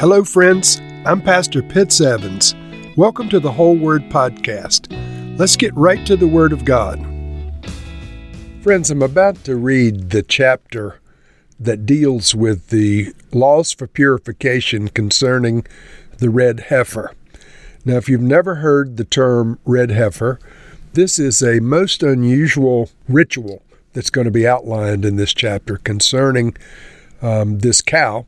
Hello, friends. I'm Pastor Pitts Evans. Welcome to the Whole Word Podcast. Let's get right to the Word of God. Friends, I'm about to read the chapter that deals with the laws for purification concerning the red heifer. Now, if you've never heard the term red heifer, this is a most unusual ritual that's going to be outlined in this chapter concerning um, this cow.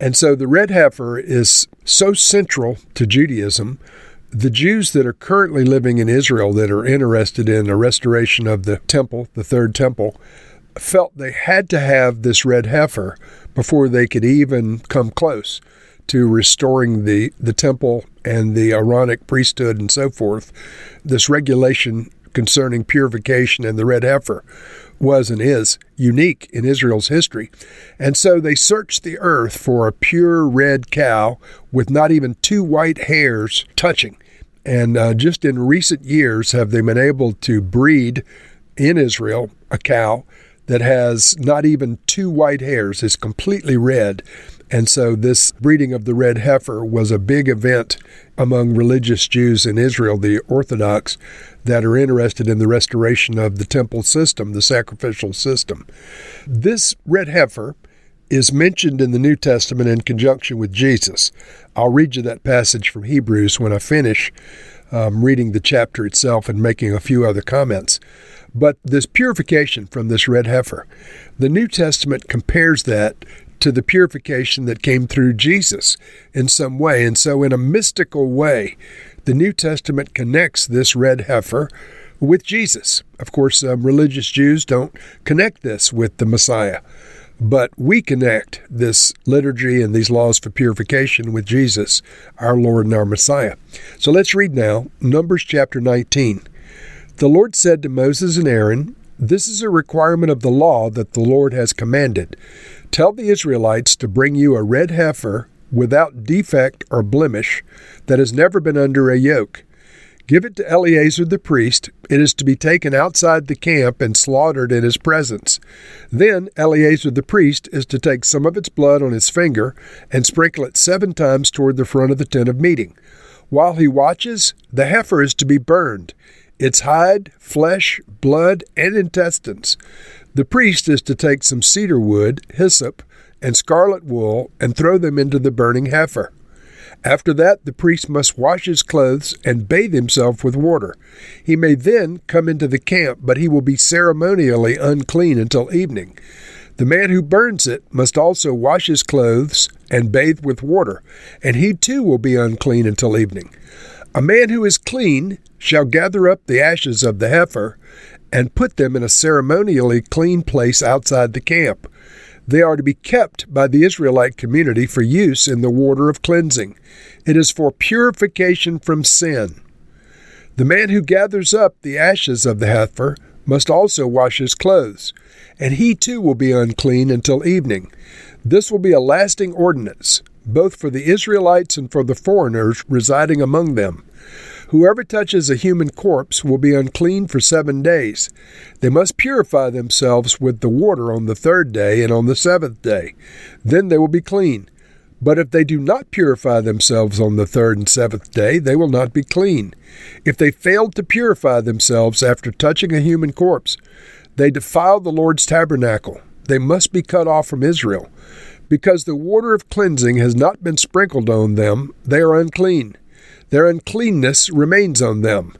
And so the red heifer is so central to Judaism. The Jews that are currently living in Israel that are interested in a restoration of the temple, the third temple, felt they had to have this red heifer before they could even come close to restoring the, the temple and the Aaronic priesthood and so forth. This regulation concerning purification and the red heifer was and is unique in Israel's history. And so they searched the earth for a pure red cow with not even two white hairs touching. And uh, just in recent years have they been able to breed in Israel a cow that has not even two white hairs, is completely red. And so this breeding of the red heifer was a big event among religious Jews in Israel, the Orthodox, that are interested in the restoration of the temple system, the sacrificial system. This red heifer is mentioned in the New Testament in conjunction with Jesus. I'll read you that passage from Hebrews when I finish um, reading the chapter itself and making a few other comments. But this purification from this red heifer, the New Testament compares that to the purification that came through Jesus in some way. And so, in a mystical way, the New Testament connects this red heifer with Jesus. Of course, um, religious Jews don't connect this with the Messiah, but we connect this liturgy and these laws for purification with Jesus, our Lord and our Messiah. So let's read now Numbers chapter 19. The Lord said to Moses and Aaron, This is a requirement of the law that the Lord has commanded. Tell the Israelites to bring you a red heifer without defect or blemish that has never been under a yoke. Give it to Eleazar the priest. It is to be taken outside the camp and slaughtered in his presence. Then Eleazar the priest is to take some of its blood on his finger and sprinkle it seven times toward the front of the tent of meeting. While he watches, the heifer is to be burned, its hide, flesh, blood, and intestines. The priest is to take some cedar wood, hyssop, and scarlet wool and throw them into the burning heifer. After that, the priest must wash his clothes and bathe himself with water. He may then come into the camp, but he will be ceremonially unclean until evening. The man who burns it must also wash his clothes and bathe with water, and he too will be unclean until evening. A man who is clean shall gather up the ashes of the heifer and put them in a ceremonially clean place outside the camp. They are to be kept by the Israelite community for use in the water of cleansing. It is for purification from sin. The man who gathers up the ashes of the heifer must also wash his clothes, and he too will be unclean until evening. This will be a lasting ordinance, both for the Israelites and for the foreigners residing among them. Whoever touches a human corpse will be unclean for seven days. They must purify themselves with the water on the third day and on the seventh day. Then they will be clean. But if they do not purify themselves on the third and seventh day, they will not be clean. If they failed to purify themselves after touching a human corpse, they defile the Lord's tabernacle. They must be cut off from Israel. Because the water of cleansing has not been sprinkled on them, they are unclean their uncleanness remains on them.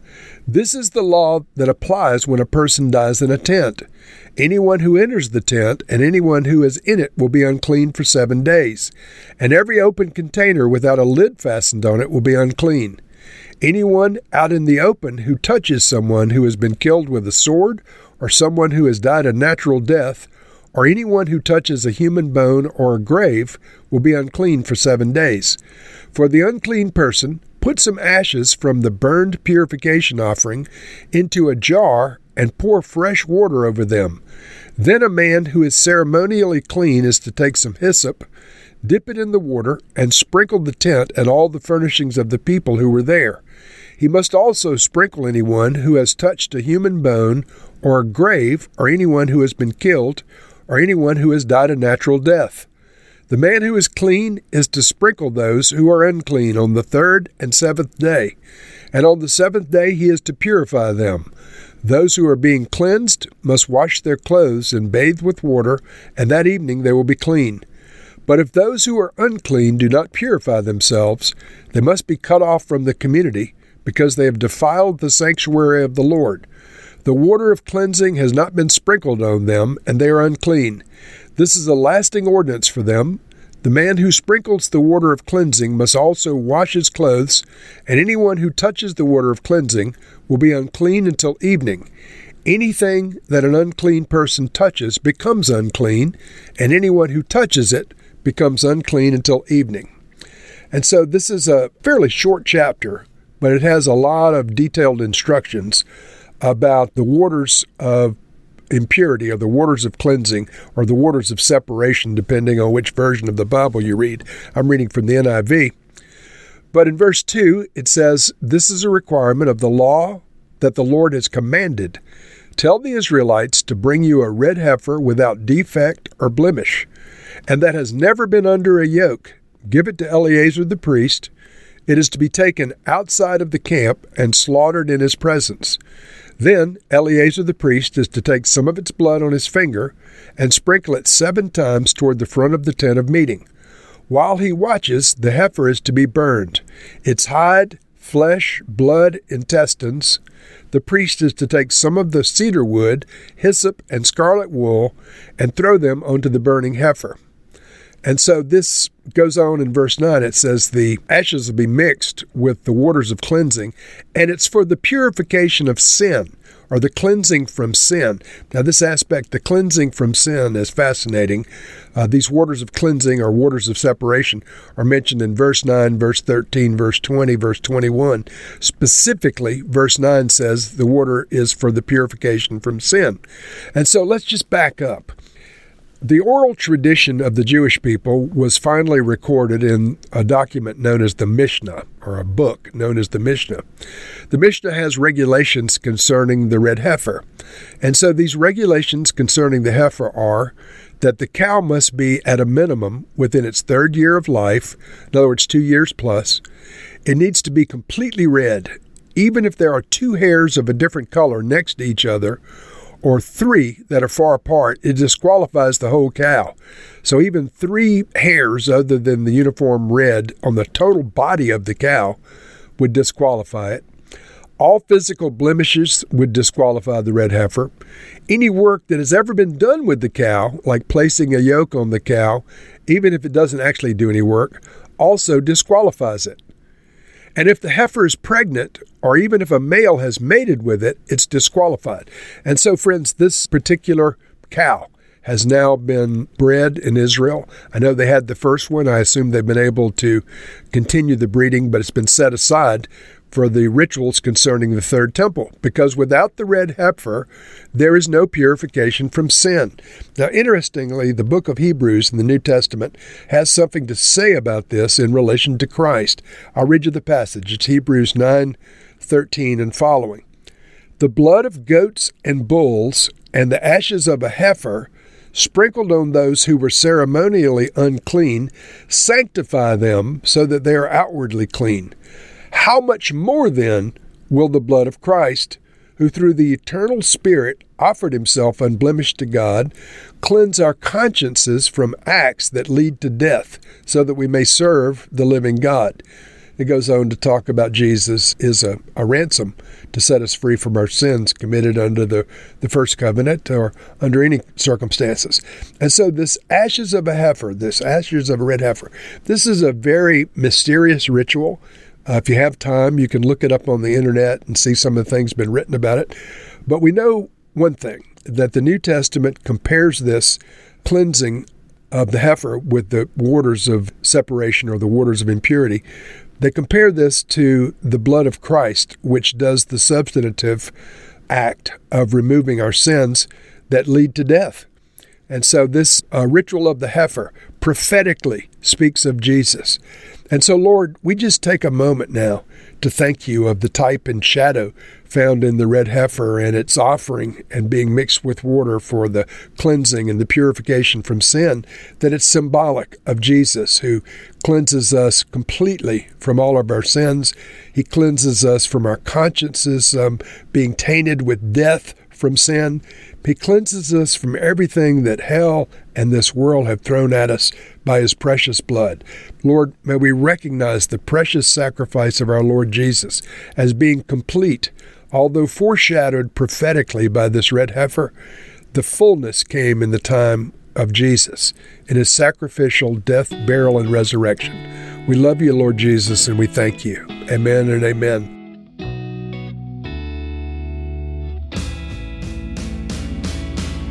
This is the law that applies when a person dies in a tent. Anyone who enters the tent and anyone who is in it will be unclean for seven days, and every open container without a lid fastened on it will be unclean. Anyone out in the open who touches someone who has been killed with a sword, or someone who has died a natural death, or anyone who touches a human bone or a grave will be unclean for seven days. For the unclean person, Put some ashes from the burned purification offering into a jar and pour fresh water over them. Then a man who is ceremonially clean is to take some hyssop, dip it in the water, and sprinkle the tent and all the furnishings of the people who were there. He must also sprinkle anyone who has touched a human bone or a grave, or anyone who has been killed, or anyone who has died a natural death. The man who is clean is to sprinkle those who are unclean on the third and seventh day, and on the seventh day he is to purify them. Those who are being cleansed must wash their clothes and bathe with water, and that evening they will be clean. But if those who are unclean do not purify themselves, they must be cut off from the community, because they have defiled the sanctuary of the Lord. The water of cleansing has not been sprinkled on them, and they are unclean. This is a lasting ordinance for them. The man who sprinkles the water of cleansing must also wash his clothes, and anyone who touches the water of cleansing will be unclean until evening. Anything that an unclean person touches becomes unclean, and anyone who touches it becomes unclean until evening. And so this is a fairly short chapter, but it has a lot of detailed instructions about the waters of impurity or the waters of cleansing or the waters of separation, depending on which version of the Bible you read. I'm reading from the NIV. But in verse 2, it says, This is a requirement of the law that the Lord has commanded. Tell the Israelites to bring you a red heifer without defect or blemish, and that has never been under a yoke. Give it to Eleazar the priest. It is to be taken outside of the camp and slaughtered in his presence. Then Eleazar the priest is to take some of its blood on his finger and sprinkle it seven times toward the front of the tent of meeting. While he watches, the heifer is to be burned. Its hide, flesh, blood, intestines. The priest is to take some of the cedar wood, hyssop, and scarlet wool and throw them onto the burning heifer. And so this goes on in verse 9. It says, The ashes will be mixed with the waters of cleansing, and it's for the purification of sin or the cleansing from sin. Now, this aspect, the cleansing from sin, is fascinating. Uh, these waters of cleansing or waters of separation are mentioned in verse 9, verse 13, verse 20, verse 21. Specifically, verse 9 says the water is for the purification from sin. And so let's just back up. The oral tradition of the Jewish people was finally recorded in a document known as the Mishnah, or a book known as the Mishnah. The Mishnah has regulations concerning the red heifer. And so these regulations concerning the heifer are that the cow must be at a minimum within its third year of life, in other words, two years plus. It needs to be completely red, even if there are two hairs of a different color next to each other or three that are far apart, it disqualifies the whole cow. So even three hairs other than the uniform red on the total body of the cow would disqualify it. All physical blemishes would disqualify the red heifer. Any work that has ever been done with the cow, like placing a yoke on the cow, even if it doesn't actually do any work, also disqualifies it. And if the heifer is pregnant, or even if a male has mated with it, it's disqualified. And so, friends, this particular cow has now been bred in Israel. I know they had the first one. I assume they've been able to continue the breeding, but it's been set aside for the rituals concerning the third temple, because without the red heifer, there is no purification from sin. Now, interestingly, the book of Hebrews in the New Testament has something to say about this in relation to Christ. I'll read you the passage. It's Hebrews 9 13 and following. The blood of goats and bulls and the ashes of a heifer sprinkled on those who were ceremonially unclean sanctify them so that they are outwardly clean. How much more then will the blood of Christ, who through the eternal Spirit offered himself unblemished to God, cleanse our consciences from acts that lead to death, so that we may serve the living God? It goes on to talk about Jesus is a, a ransom to set us free from our sins committed under the, the first covenant or under any circumstances. And so, this ashes of a heifer, this ashes of a red heifer, this is a very mysterious ritual. Uh, if you have time, you can look it up on the internet and see some of the things been written about it. But we know one thing that the New Testament compares this cleansing of the heifer with the waters of separation or the waters of impurity. They compare this to the blood of Christ, which does the substantive act of removing our sins that lead to death. And so this uh, ritual of the heifer prophetically speaks of Jesus. And so, Lord, we just take a moment now to thank you of the type and shadow found in the red heifer and its offering and being mixed with water for the cleansing and the purification from sin, that it's symbolic of Jesus who cleanses us completely from all of our sins. He cleanses us from our consciences um, being tainted with death from sin. He cleanses us from everything that hell and this world have thrown at us by his precious blood. Lord, may we recognize the precious sacrifice of our Lord Jesus as being complete, although foreshadowed prophetically by this red heifer. The fullness came in the time of Jesus, in his sacrificial death, burial, and resurrection. We love you, Lord Jesus, and we thank you. Amen and amen.